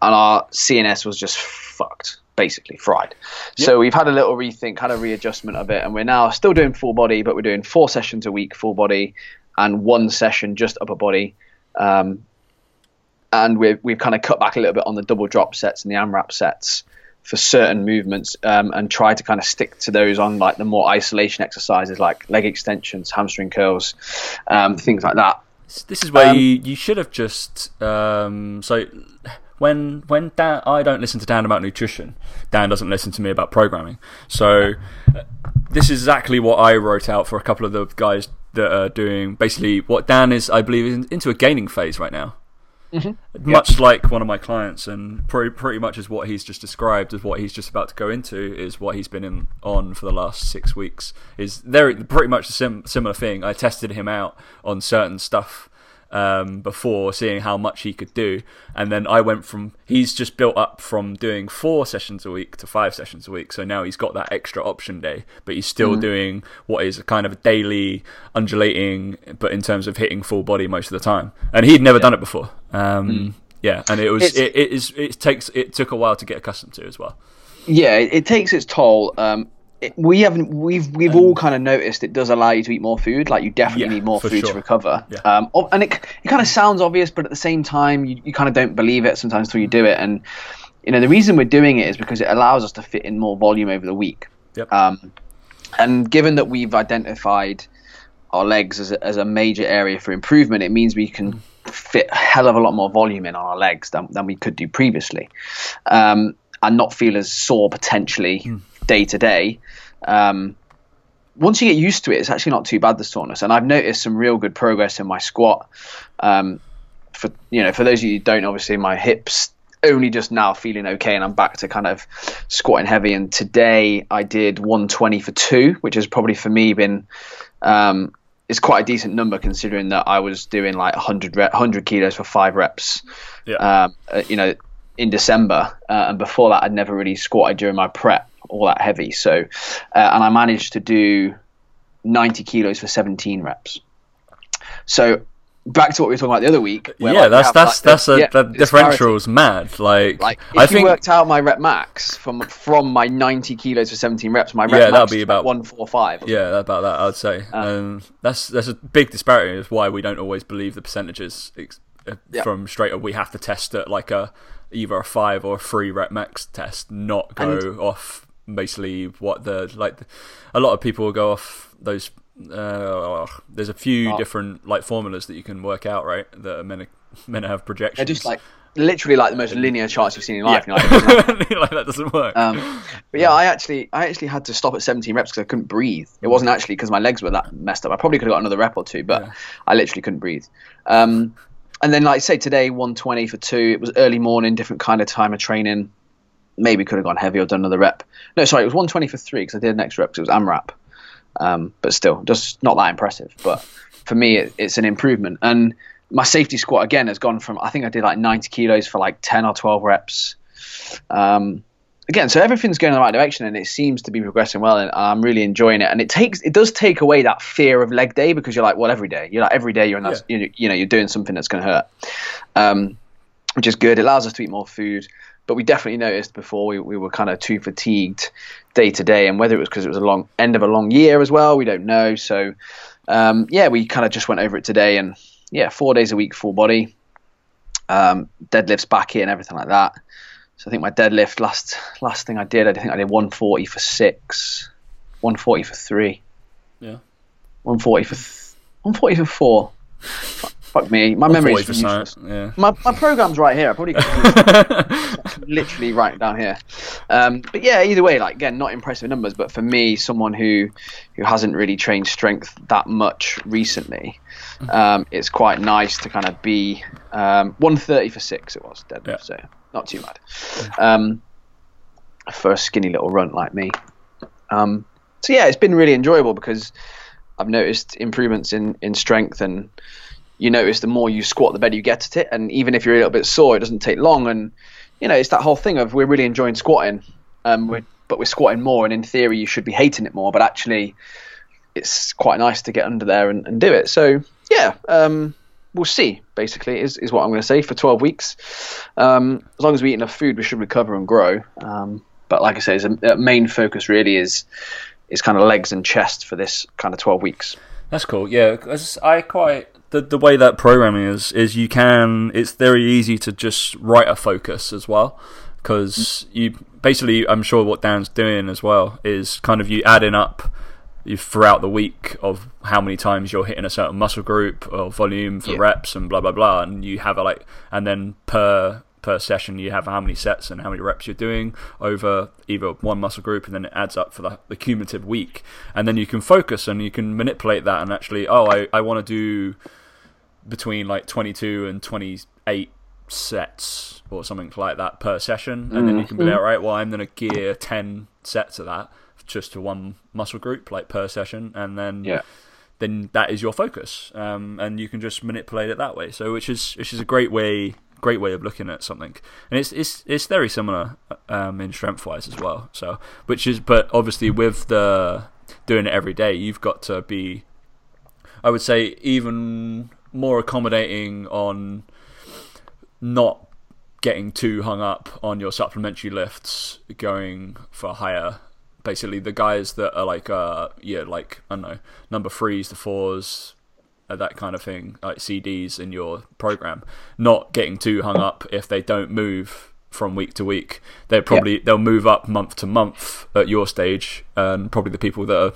and our CNS was just fucked, basically fried. So we've had a little rethink, had a readjustment of it, and we're now still doing full body, but we're doing four sessions a week full body, and one session just upper body. Um, and we've we've kind of cut back a little bit on the double drop sets and the AMRAP sets for certain movements um, and try to kind of stick to those on like the more isolation exercises like leg extensions, hamstring curls, um, things like that. This is where Um, you, you should have just um, so when when Dan I don't listen to Dan about nutrition, Dan doesn't listen to me about programming. So uh, this is exactly what I wrote out for a couple of the guys that are doing basically what Dan is I believe in, into a gaining phase right now. Mm-hmm. Much like one of my clients, and pretty, pretty much is what he's just described as what he's just about to go into is what he's been in, on for the last six weeks. Is there pretty much a sim, similar thing? I tested him out on certain stuff um, before, seeing how much he could do, and then I went from he's just built up from doing four sessions a week to five sessions a week. So now he's got that extra option day, but he's still doing what is a kind of a daily undulating, but in terms of hitting full body most of the time, and he'd never done it before. Um, Yeah, and it was It's- it, it is it takes it took a while to get accustomed to as well. Yeah, it, it takes its toll. Um, it, we haven't we've we've all kind of noticed it does allow you to eat more food. Like you definitely Um, Yeah, need more food to recover. Yeah. Um, and it it kind of sounds obvious, but at the same time, you, you kind of don't believe it sometimes until you do it. And you know the reason we're doing it is because it allows us to fit in more volume over the week. Yep. Um, and given that we've identified our legs as a, as a major area for improvement, it means we can fit a hell of a lot more volume in our legs than, than we could do previously, um, and not feel as sore potentially day to day. Um, once you get used to it, it's actually not too bad the soreness, and I've noticed some real good progress in my squat. Um, for you know, for those of you who don't, obviously my hips only just now feeling okay, and I'm back to kind of squatting heavy. And today I did 120 for two, which has probably for me been um, is quite a decent number considering that I was doing like 100 rep, 100 kilos for five reps. Yeah. Um, uh, you know, in December, uh, and before that, I'd never really squatted during my prep all that heavy. So, uh, and I managed to do 90 kilos for 17 reps. So back to what we were talking about the other week. yeah, like, that's that's like, that's a yeah, the differential's mad. Like, like if I you think worked out my rep max from from my 90 kilos for 17 reps, my rep yeah, that'll be about one four five. Yeah, about that I'd say. Um, um, that's that's a big disparity. Is why we don't always believe the percentages uh, yeah. from straight up. We have to test it like a either a five or a three rep max test, not go and, off basically what the like. A lot of people will go off those uh, there's a few oh. different like formulas that you can work out, right? That are meant to, meant to have projections. They're just like literally like the most linear charts you've seen in life. Yeah. like, like, that doesn't work. Um, but yeah, I actually I actually had to stop at 17 reps because I couldn't breathe. It wasn't actually because my legs were that messed up. I probably could have got another rep or two, but yeah. I literally couldn't breathe. Um, and then like say today 120 for two. It was early morning, different kind of time of training. Maybe could have gone heavy or done another rep. No, sorry, it was 120 for three because I did an extra rep because it was AMRAP. Um, but still, just not that impressive. But for me, it, it's an improvement. And my safety squat again has gone from I think I did like 90 kilos for like 10 or 12 reps. Um, again, so everything's going in the right direction, and it seems to be progressing well, and I'm really enjoying it. And it takes it does take away that fear of leg day because you're like, well, every day you're like every day you're in that yeah. you, you know you're doing something that's going to hurt, um, which is good. It allows us to eat more food but we definitely noticed before we, we were kind of too fatigued day to day, and whether it was because it was a long end of a long year as well, we don't know. So um, yeah, we kind of just went over it today, and yeah, four days a week, full body, um, deadlifts back in, everything like that. So I think my deadlift last last thing I did, I think I did 140 for six, 140 for three, yeah, 140 for th- 140 for four. Fuck me, my memory is useless. Yeah. My my program's right here. I probably literally right down here. Um, but yeah, either way, like again, not impressive numbers, but for me, someone who who hasn't really trained strength that much recently, um, it's quite nice to kind of be um, 130 for six. It was dead, yeah. so not too bad. Um, for a skinny little runt like me. Um, so yeah, it's been really enjoyable because I've noticed improvements in in strength and you notice the more you squat, the better you get at it. And even if you're a little bit sore, it doesn't take long. And you know, it's that whole thing of we're really enjoying squatting, um, we're, but we're squatting more. And in theory, you should be hating it more, but actually, it's quite nice to get under there and, and do it. So yeah, um, we'll see. Basically, is is what I'm going to say for 12 weeks. Um, as long as we eat enough food, we should recover and grow. Um, but like I say, a main focus really is is kind of legs and chest for this kind of 12 weeks. That's cool. Yeah, I quite the the way that programming is is you can it's very easy to just write a focus as well because mm. you basically I'm sure what Dan's doing as well is kind of you adding up throughout the week of how many times you're hitting a certain muscle group or volume for yeah. reps and blah blah blah and you have a like and then per per session you have how many sets and how many reps you're doing over either one muscle group and then it adds up for the, the cumulative week and then you can focus and you can manipulate that and actually oh I, I want to do between like 22 and 28 sets or something like that per session, and mm. then you can be like, mm-hmm. right, well, I'm going to gear 10 sets of that just to one muscle group, like per session, and then yeah. then that is your focus, um, and you can just manipulate it that way. So, which is which is a great way great way of looking at something, and it's it's it's very similar um, in strength wise as well. So, which is, but obviously with the doing it every day, you've got to be, I would say, even more accommodating on not getting too hung up on your supplementary lifts, going for higher. Basically, the guys that are like, uh, yeah, like I don't know, number threes the fours, uh, that kind of thing, like CDs in your program, not getting too hung up if they don't move from week to week. They probably yep. they'll move up month to month at your stage, and probably the people that are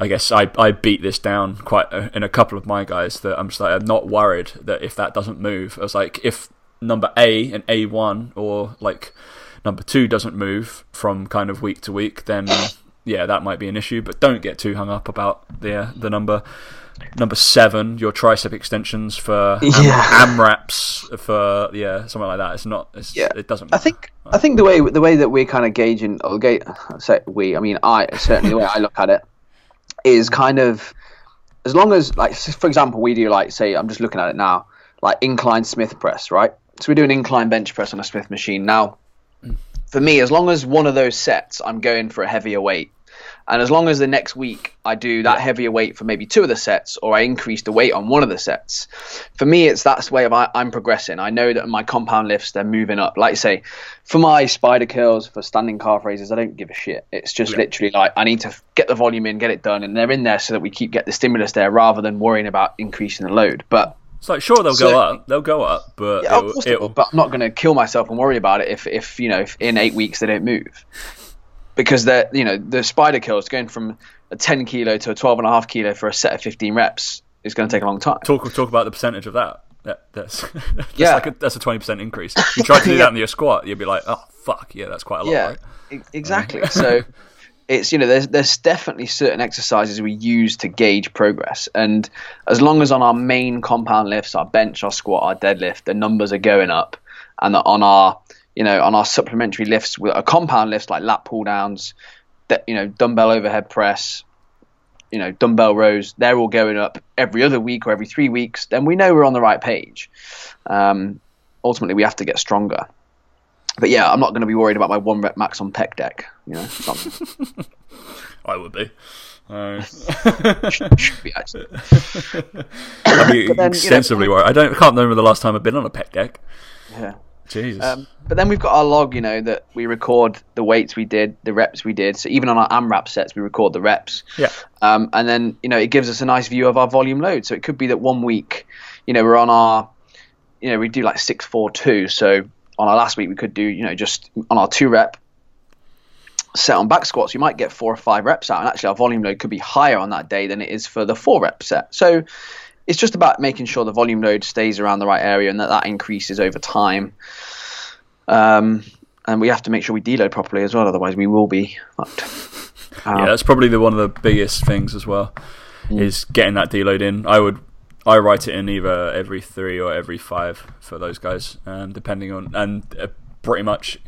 I guess I, I beat this down quite a, in a couple of my guys that I'm just like I'm not worried that if that doesn't move, I was like if number A and A one or like number two doesn't move from kind of week to week, then yeah, that might be an issue. But don't get too hung up about the uh, the number. Number seven, your tricep extensions for am- Yeah. AMRAPs for yeah something like that. It's not. It's, Yeah. it doesn't. I think I think the way the way that we're kind of gauging or ga- say we I mean I certainly the way I look at it is kind of as long as like for example we do like say I'm just looking at it now like incline Smith press right? So we do an incline bench press on a Smith machine. Now mm. for me as long as one of those sets I'm going for a heavier weight and as long as the next week I do that heavier weight for maybe two of the sets, or I increase the weight on one of the sets, for me it's that's the way of I, I'm progressing. I know that my compound lifts they're moving up. Like I say, for my spider curls, for standing calf raises, I don't give a shit. It's just Yeah. literally like I need to get the volume in, get it done, and they're in there so that we keep get the stimulus there rather than worrying about increasing the load. But it's like sure they'll So- go up. They'll go up, but yeah, it'll, course they will, it'll but I'm not going to kill myself and worry about it if, if you know, if in eight weeks they don't move. Because they're, you know, the spider curls going from a 10 kilo to a 12 and a half kilo for a set of 15 reps is going to take a long time. talk talk about the percentage of that. That that's, that's Yeah. like a, that's a twenty percent increase. You try to do Yeah. that in your squat, you'd be like, oh fuck, yeah, that's quite a lot. yeah, Right? exactly. so it's you know there's there's definitely certain exercises we use to gauge progress, and as long as on our main compound lifts, our bench, our squat, our deadlift, the numbers are going up, and that on our you know on our supplementary lifts, with a compound lifts like lat pull downs, that you know dumbbell overhead press. You know, dumbbell rows, they're all going up every other week or every three weeks, then we know we're on the right page. Um, ultimately, we have to get stronger but yeah, I'm not going to be worried about my one rep max on pec deck. You know, I would be. Uh, should be actually. I'd be But then, you know- extensively worried. I don't. I can't remember the last time I've been on a pec deck. Yeah. Jesus. Um, but then we've got our log, you know, that we record the weights we did, the reps we did. So even on our AMRAP sets, we record the reps. yeah. Um, and then, you know, it gives us a nice view of our volume load. So it could be that one week, you know, we're on our, you know, we do like six, four, two. So on our last week, we could do, you know, just on our two rep set on back squats, you might get four or five reps out. And actually, our volume load could be higher on that day than it is for the four rep set. So it's just about making sure the volume load stays around the right area and that that increases over time. Um, and we have to make sure we deload properly as well, otherwise we will be fucked. Um, yeah, that's probably the one of the biggest things as well. Mm. Is getting that deload in. I would. I write it in either every three or every five for those guys, um, depending on and uh, pretty much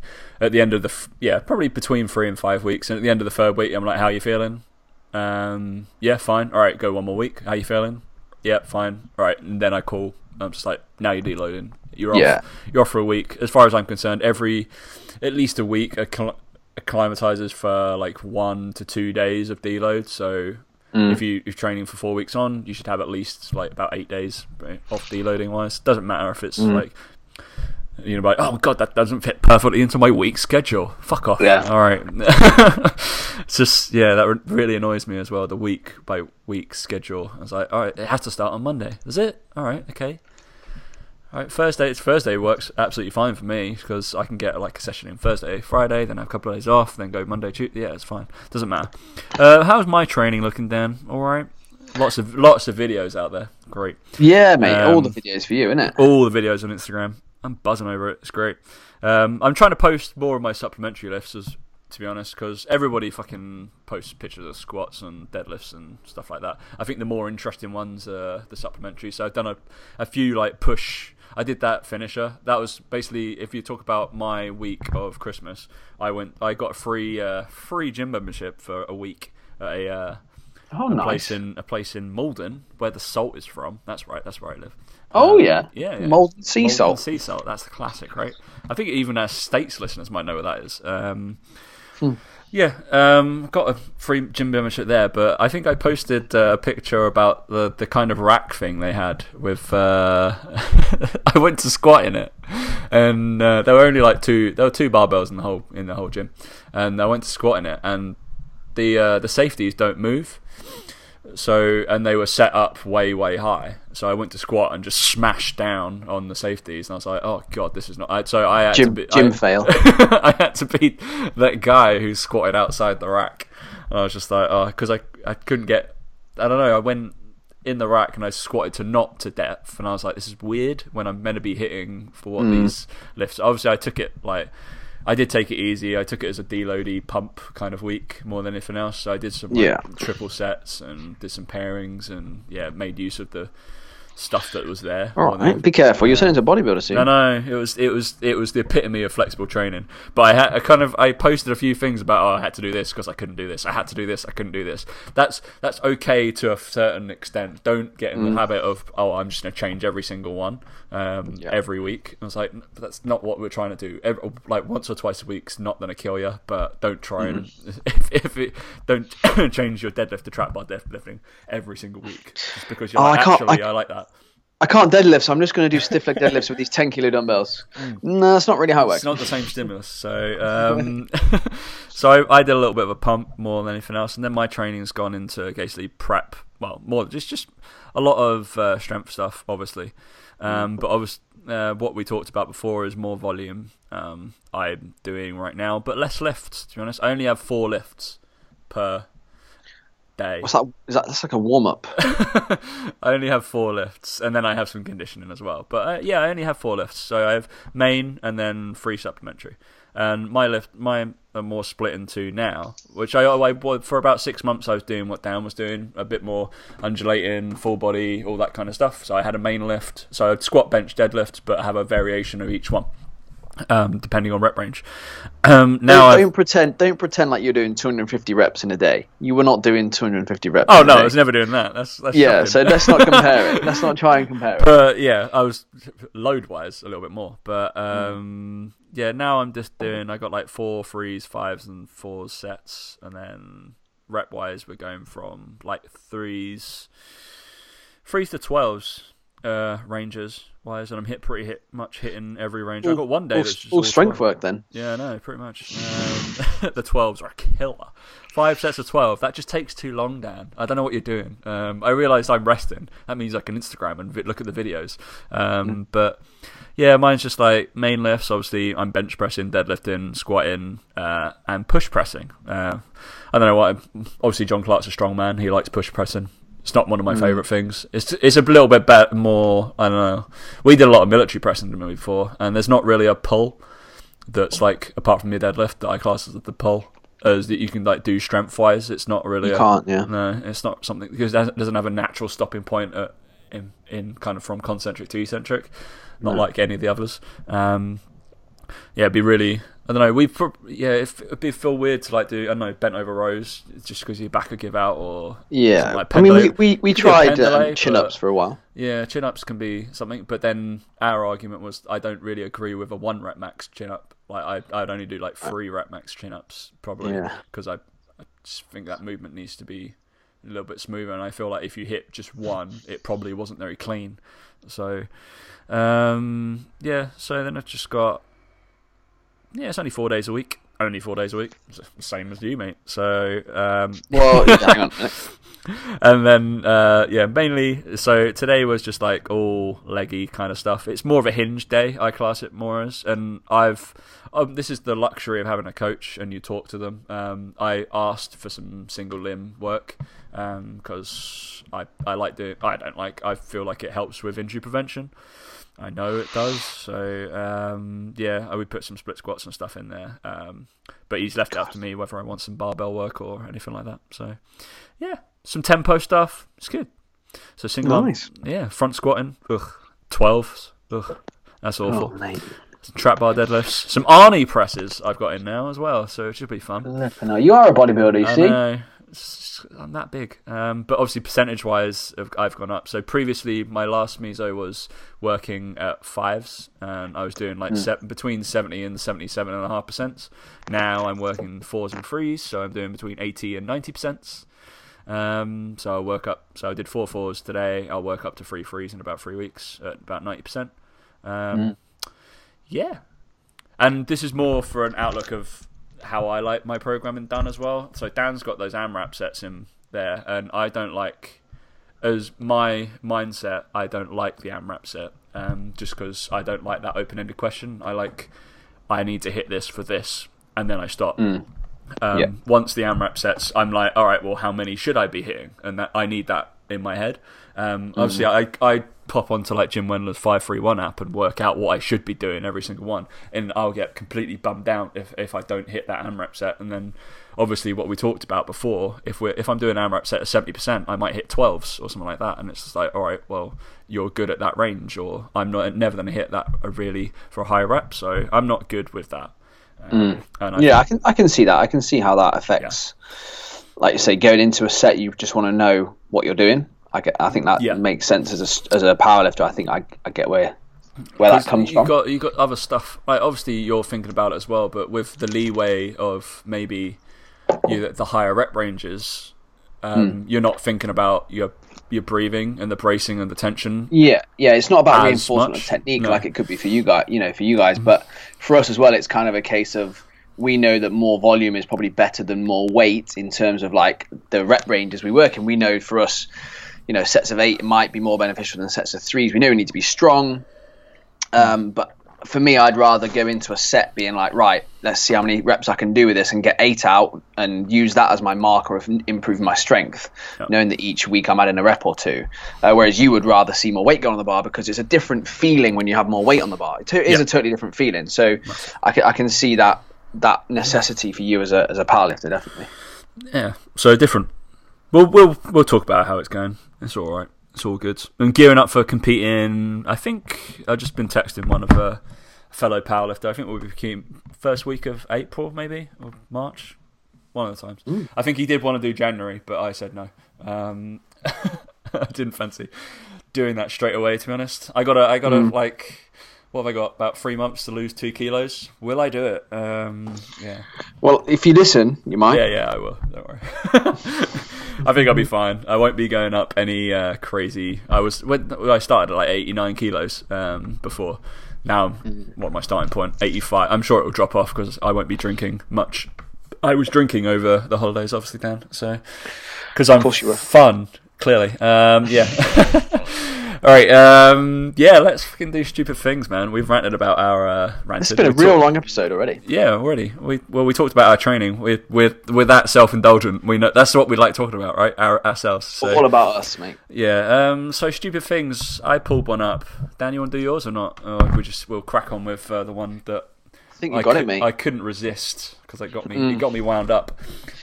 at the end of the f- yeah probably between three and five weeks. And at the end of the third week, I'm like, "How you feeling?" Um, yeah, fine. All right, go one more week. How you feeling? Yeah, fine. All right, and then I call. I'm just like, now you're deloading. You're off. Yeah. You're off for a week. As far as I'm concerned, every at least a week accl- acclimatizes for like one to two days of deload. So Mm. if you if you're training for four weeks on, you should have at least like about eight days right, off deloading wise. Doesn't matter if it's Mm. like you know, like oh god, that doesn't fit perfectly into my week schedule. Fuck off. Yeah. All right. it's just yeah, that really annoys me as well. The week by week schedule. I was like, all right, it has to start on Monday. Is it? All right. Okay. All right, Thursday. It's Thursday works absolutely fine for me because I can get like a session in Thursday, Friday, then have a couple of days off, then go Monday, Tuesday. Yeah, it's fine. Doesn't matter. Uh, how's my training looking, Dan? All right. Lots of lots of videos out there. Great. Yeah, mate. all Um, the videos for you, isn't it? All the videos on Instagram. I'm buzzing over it. It's great. Um, I'm trying to post more of my supplementary lifts, as, to be honest, because everybody fucking posts pictures of squats and deadlifts and stuff like that. I think the more interesting ones are the supplementary. So I've done a, a few like push. I did that finisher. That was basically if you talk about my week of Christmas, I went. I got a free uh, free gym membership for a week at a. Uh, Oh, a nice. place in a place in Maldon where the salt is from. That's right. That's where I live. Oh, Um, yeah. yeah, yeah. Maldon sea Maldon salt. Sea salt. That's the classic, right? I think even our states listeners might know what that is. Um, Hmm. Yeah, um, got a free gym membership there, but I think I posted uh, a picture about the, the kind of rack thing they had with. Uh, I went to squat in it, and uh, there were only like two. There were two barbells in the whole in the whole gym, and I went to squat in it, and the uh, the safeties don't move. So and they were set up way way high. So I went to squat and just smashed down on the safeties, and I was like, "Oh god, this is not." I, so I had Gym, to be, gym I, fail. I had to beat that guy who squatted outside the rack, and I was just like, "Oh," because I I couldn't get. I don't know. I went in the rack and I squatted to not to depth, and I was like, "This is weird." When I'm meant to be hitting for what Mm. these lifts. Obviously, I took it like I did take it easy. I took it as a deloady pump kind of week more than anything else. So I did some like, Yeah. triple sets and did some pairings and yeah, made use of the stuff that was there. All right, be careful. You're into a bodybuilder soon. I know it was it was it was the epitome of flexible training. But I had I kind of I posted a few things about oh I had to do this because I couldn't do this. I had to do this. I couldn't do this. That's that's okay to a certain extent. Don't get in the mm. habit of oh I'm just going to change every single one um, Yeah. every week. I was like "N- that's not what we're trying to do. Every, like once or twice a week's not going to kill you, but don't try and if, if it don't change your deadlift to trap bar deadlifting every single week just because you're Oh, like I can't- actually I- I like that. I can't deadlift, so I'm just going to do stiff leg deadlifts with these 10 kilo dumbbells. No, that's not really how it works. It's not the same stimulus. So, um, so I, I did a little bit of a pump more than anything else, and then my training's gone into basically prep. Well, more just just a lot of uh, strength stuff, obviously. Um, but obviously, uh, what we talked about before is more volume. Um, I'm doing right now, but less lifts. To be honest, I only have four lifts per day. What's that? Is that that's like a warm up? I only have four lifts, and then I have some conditioning as well. But uh, yeah, I only have four lifts. So I have main and then free supplementary. And my lift, mine are more split into now, which I, I for about six months I was doing what Dan was doing, a bit more undulating, full body, all that kind of stuff. So I had a main lift, so I'd squat, bench, deadlift, but have a variation of each one, um, depending on rep range. Um, now don't, don't pretend. Don't pretend like you're doing 250 reps in a day. You were not doing 250 reps. oh no. I was never doing that. That's, that's Yeah, so let's not compare it. Let's not try and compare it. but yeah, I was load wise a little bit more. But um, yeah, now I'm just doing. I got like four threes, fives, and fours sets, and then rep wise, we're going from like threes, threes to twelves. Uh, ranges wise, and I'm hit pretty hit much hitting every range. I've got one day all, that's just all all strength 12. work then. Yeah, no, pretty much. Um, the 12s are a killer. Five sets of 12. That just takes too long, Dan. I don't know what you're doing. Um, I realise I'm resting. That means I can Instagram and vi- look at the videos. Um, But yeah, mine's just like main lifts. Obviously, I'm bench pressing, deadlifting, squatting, uh, and push pressing. Uh, I don't know why. Obviously, John Clark's a strong man. He likes push pressing. It's not one of my favourite things. It's it's a little bit better, more. I don't know. We did a lot of military pressing than me before, and there's not really a pull that's like apart from your deadlift that I class as the pull as that you can like do strength wise. It's not really. You a- can't, yeah. No, it's not something because it doesn't- doesn't have a natural stopping point at, in in kind of from concentric to eccentric, not No. like any of the others. Um, yeah, it'd be really. I don't know. We pro- yeah, if, it'd be feel weird to like do I don't know bent over rows just because your back would give out or Yeah, like I mean, we we, we Could do a tried um, chin ups for a while. Yeah, chin ups can be something, but then our argument was I don't really agree with a one rep max chin up. Like I, I'd only do like three rep max chin ups probably Yeah. because I, I just think that movement needs to be a little bit smoother, and I feel like if you hit just one, it probably wasn't very clean. So, um, yeah. So then I've just got yeah, it's only four days a week. Only four days a week, same as you, mate. So, um, Well, hang on. and then uh, yeah, mainly. So today was just like all leggy kind of stuff. It's more of a hinge day. I class it more as, and I've. Um, this is the luxury of having a coach, and you talk to them. Um, I asked for some single limb work because I I like doing. I don't like. I feel like it helps with injury prevention. I know it does. So um, yeah, I would put some split squats and stuff in there. Um, but he's left it up to me whether I want some barbell work or anything like that. So yeah, some tempo stuff. It's good. So single, arm- Nice. yeah, front squatting. Ugh, twelves. Ugh, that's awful. Oh. Some trap bar deadlifts. Some Arnie presses I've got in now as well. So it should be fun. You are a bodybuilder, you I see. know. I'm that big, um, but obviously percentage wise, I've gone up. So previously, my last meso was working at fives, and I was doing like se- between seventy and seventy-seven and a half percent. Now I'm working fours and threes, so I'm doing between eighty and ninety percent. Um, so I'll work up. So I did four fours today. I'll work up to three threes in about three weeks at about ninety percent. Um, Yeah, and this is more for an outlook of how I like my programming done as well. So Dan's got those AMRAP sets in there, and I don't like as my mindset. I don't like the AMRAP set, um, just because I don't like that open-ended question. I like I need to hit this for this, and then I stop. Um, Yeah. Once the AMRAP sets, I'm like, all right, well, how many should I be hitting? And that I need that in my head. Um, obviously, I I pop onto like Jim Wendler's five three one app and work out what I should be doing every single one, and I'll get completely bummed out if if I don't hit that AMRAP set, and then obviously what we talked about before, if we if I'm doing an AMRAP set at seventy percent, I might hit twelves or something like that, and it's just like, all right, well, you're good at that range, or I'm not never going to hit that really for a high rep, so I'm not good with that. Um, mm. I yeah, I can I can see that. I can see how that affects. Yeah. Like you say, going into a set, you just want to know what you're doing. I get. I think that yeah. makes sense as a as a powerlifter. I think I I get where where that comes from. you from. Got you got other stuff. Like obviously you're thinking about it as well, but with the leeway of maybe you the higher rep ranges, um, mm. you're not thinking about your your breathing and the bracing and the tension. Yeah, yeah. It's not about reinforcement much. of technique no. like it could be for you guys, you know, for you guys. Mm. But for us as well, it's kind of a case of we know that more volume is probably better than more weight in terms of like the rep ranges we work in. We know for us, you know, sets of eight might be more beneficial than sets of threes. We know we need to be strong, um, but for me, I'd rather go into a set being like, right, let's see how many reps I can do with this and get eight out and use that as my marker of improving my strength, yep. knowing that each week I'm adding a rep or two. Uh, whereas you would rather see more weight go on the bar because it's a different feeling when you have more weight on the bar. It is yep. a totally different feeling. So I can, I can see that that necessity for you as a as a powerlifter, definitely. Yeah, so different. We'll we'll we'll talk about how it's going. It's all right. It's all good. And gearing up for competing. I think I've just been texting one of a fellow powerlifter. I think we'll be competing first week of April, maybe or March. One of the times. Ooh. I think he did want to do January, but I said no. Um, I didn't fancy doing that straight away. To be honest, I gotta, I gotta mm. like what have I got? About three months to lose two kilos. Will I do it? Um, yeah. Well, if you listen, you might. Yeah, yeah, I will. Don't worry. I think I'll be fine. I won't be going up any uh, crazy. I was when I started at like 89 kilos um, before. Now, what my starting point? 85. I'm sure it will drop off because I won't be drinking much. I was drinking over the holidays, obviously, Dan. So, because I'm fun, clearly. Um, yeah. All right, um, yeah, let's fucking do stupid things, man. We've ranted about our uh, ranted. It's been a we real talk- long episode already. Yeah, already. We well, we talked about our training. With with with that self indulgent, we know that's what we like talking about, right? Our ourselves. So, All about us, mate. Yeah. Um. So stupid things. I pulled one up. Dan, you want to do yours or not? Or we just we'll crack on with uh, the one that. I think you I got could, it, mate. I couldn't resist because it got me. Mm. It got me wound up.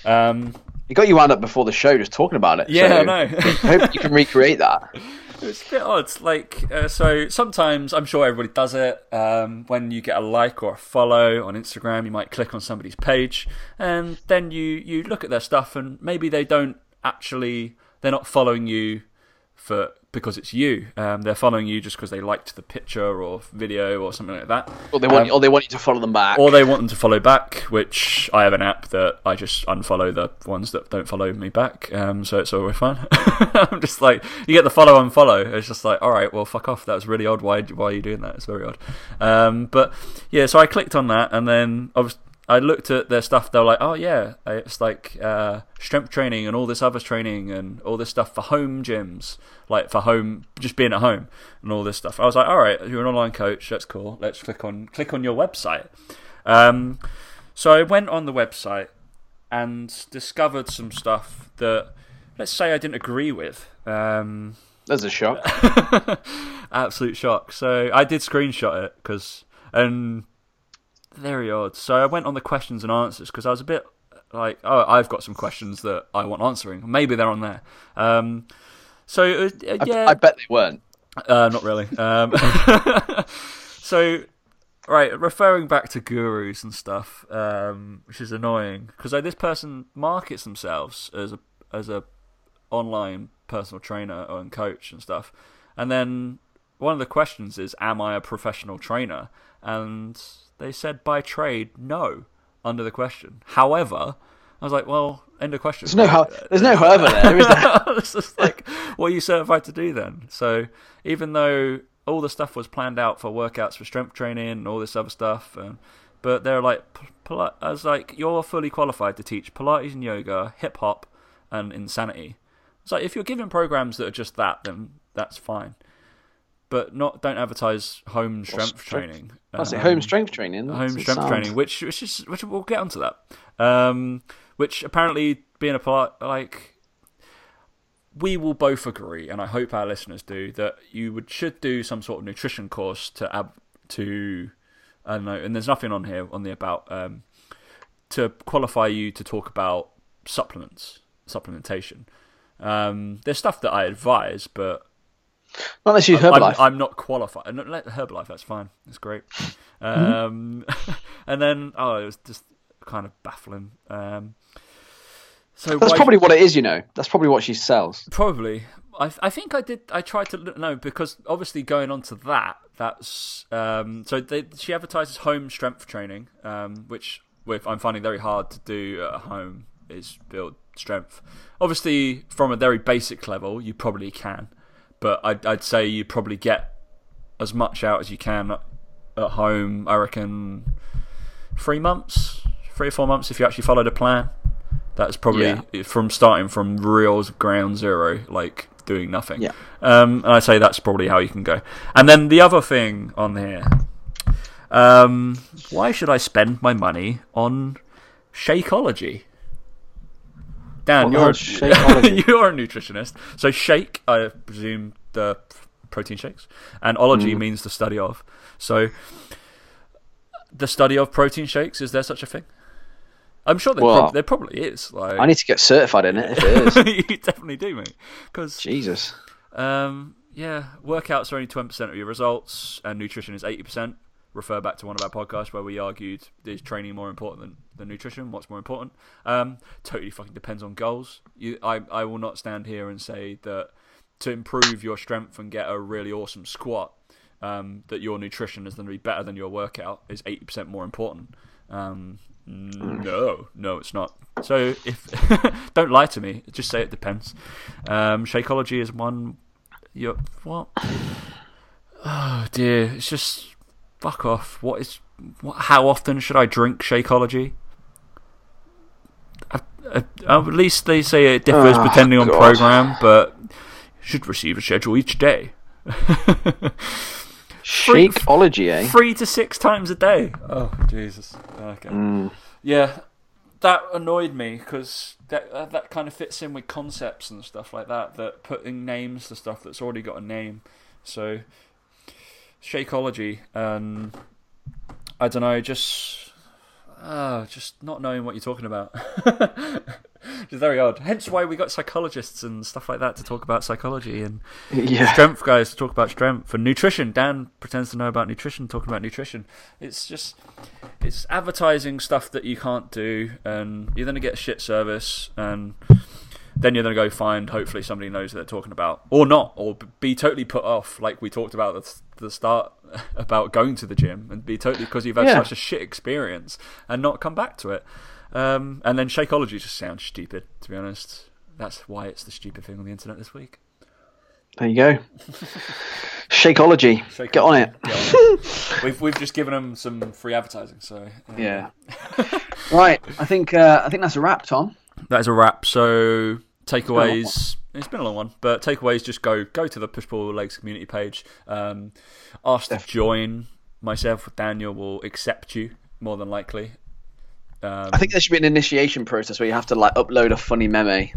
Um. It got you wound up before the show, just talking about it. Yeah, so I know. hope you can recreate that. It's a bit odd. Like, uh, so sometimes I'm sure everybody does it. Um, when you get a like or a follow on Instagram, you might click on somebody's page, and then you you look at their stuff, and maybe they don't actually they're not following you for because it's you. Um, they're following you just because they liked the picture or video or something like that. Or they want, um, or they want you to follow them back. Or they want them to follow back, which I have an app that I just unfollow the ones that don't follow me back. Um, so it's always fun. I'm just like, you get the follow unfollow. It's just like, all right, well, fuck off. That was really odd. Why, why are you doing that? It's very odd. Um, but yeah, so I clicked on that, and then I was I looked at their stuff. They were like, "Oh yeah, it's like uh, strength training and all this other training and all this stuff for home gyms, like for home, just being at home and all this stuff." I was like, "All right, you're an online coach. That's cool. Let's click on click on your website." Um, so I went on the website and discovered some stuff that, let's say, I didn't agree with. Um, That's a shock. absolute shock. So I did screenshot it because and very odd. So I went on the questions and answers because I was a bit like, oh, I've got some questions that I want answering. Maybe they're on there. Um, so uh, yeah, I, I, bet they weren't. Uh, not really. Um, so right, referring back to gurus and stuff, um, which is annoying because like, this person markets themselves as a as a online personal trainer and coach and stuff, and then one of the questions is, "Am I a professional trainer?" And they said by trade, no, under the question. However, I was like, well, end of question. There's no, ho- there's no however there, is there? it's just like, what are you certified to do then? So even though all the stuff was planned out for workouts for strength training and all this other stuff, um, but they're like, I was like, you're fully qualified to teach Pilates and yoga, hip hop, and insanity. It's like if you're giving programs that are just that, then that's fine but not don't advertise home strength, training. I say home strength training. Home strength sound. training, which which is which we'll get onto that. Um, which apparently being a part like we will both agree, and I hope our listeners do, that you would should do some sort of nutrition course to ab, to I don't know, and there's nothing on here on the about um, to qualify you to talk about supplements, supplementation. Um, there's stuff that I advise, but Not unless you I'm, Herbalife. I'm not qualified. No, let Herbalife, that's fine. That's great. Um, and then, oh, it was just kind of baffling. Um, so That's why- probably what it is, you know. That's probably what she sells. Probably. I I think I did. I tried to look- no because obviously going on to that. That's um. So they, she advertises home strength training, um, which with I'm finding very hard to do at home is build strength. Obviously, from a very basic level, you probably can, but I'd I'd say you probably get as much out as you can at, at home. I reckon three months, three or four months if you actually followed a plan. That's probably Yeah. from starting from real ground zero, like doing nothing. Yeah. Um, and I say that's probably how you can go. And then the other thing on here, um, why should I spend my money on Shakeology? Dan, the you're hell's you're a nutritionist, so shake, I presume the protein shakes, and ology Mm. means the study of. So, the study of protein shakes is there such a thing? I'm sure there, Well, prob- there probably is. Like, I need to get certified in it if it is. you definitely do, mate. Because Jesus. um, yeah, workouts are only twenty percent of your results, and nutrition is eighty percent. Refer back to one of our podcasts where we argued is training more important than, than nutrition? What's more important? Um, totally fucking depends on goals. You, I, I will not stand here and say that to improve your strength and get a really awesome squat, um, that your nutrition is going to be better than your workout is eighty percent more important. Um, no, no, it's not. So if don't lie to me, just say it depends. Um, Shakeology is one. You what? Oh dear, it's just fuck off. What is? What, how often should I drink Shakeology? Uh, uh, at least they say it differs Oh, depending on program, but you should receive a schedule each day. Freak- Shakeology, eh? Three to six times a day. Oh Jesus. Okay. Mm. Yeah, that annoyed me because that uh, that kind of fits in with concepts and stuff like that. That putting names to stuff that's already got a name. So, Shakeology, um, I don't know, just uh, just not knowing what you're talking about. It's very odd. Hence why we got psychologists and stuff like that to talk about psychology and Yeah. strength guys to talk about strength and nutrition. Dan pretends to know about nutrition, talking about nutrition. It's just it's advertising stuff that you can't do, and you're gonna get shit service, and then you're gonna go find hopefully somebody knows what they're talking about, or not, or be totally put off, like we talked about at the start about going to the gym, and be totally because you've had Yeah. such a shit experience and not come back to it. Um, and then Shakeology just sounds stupid, to be honest. That's why it's the stupid thing on the internet this week. There you go. Shakeology. Shakeology. Get on it. Get on it. we've we've just given them some free advertising, so uh, Yeah. right. I think uh, I think that's a wrap, Tom. that is a wrap. So takeaways. It's been a long one, but takeaways. Just go go to the Push Pull Legs community page. Um, ask to join. Myself, Daniel will accept you more than likely. Um, I think there should be an initiation process where you have to like upload a funny meme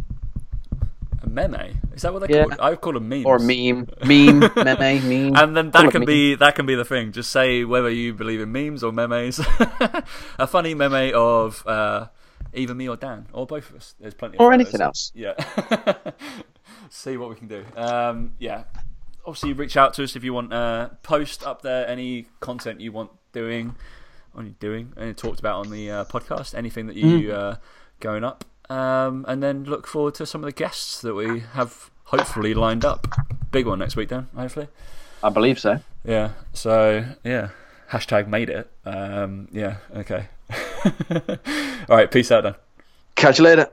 a meme. Is that what they Yeah. call it? I call them meme. or a meme, meme, meme, meme. And then that can be that can be the thing. Just say whether you believe in memes or memes. a funny meme of uh, either me or Dan or both of us. There's plenty. Of Or photos. anything else. Yeah. See what we can do. Um, yeah. Obviously, reach out to us if you want. Uh, post up there any content you want doing, on doing, and talked about on the uh, podcast. Anything that you Mm. uh, going up, um, and then look forward to some of the guests that we have hopefully lined up. Big one next week, Dan. Hopefully. I believe so. Yeah. So yeah. Hashtag made it. Um, yeah. Okay. All right. Peace out, Dan. Catch you later.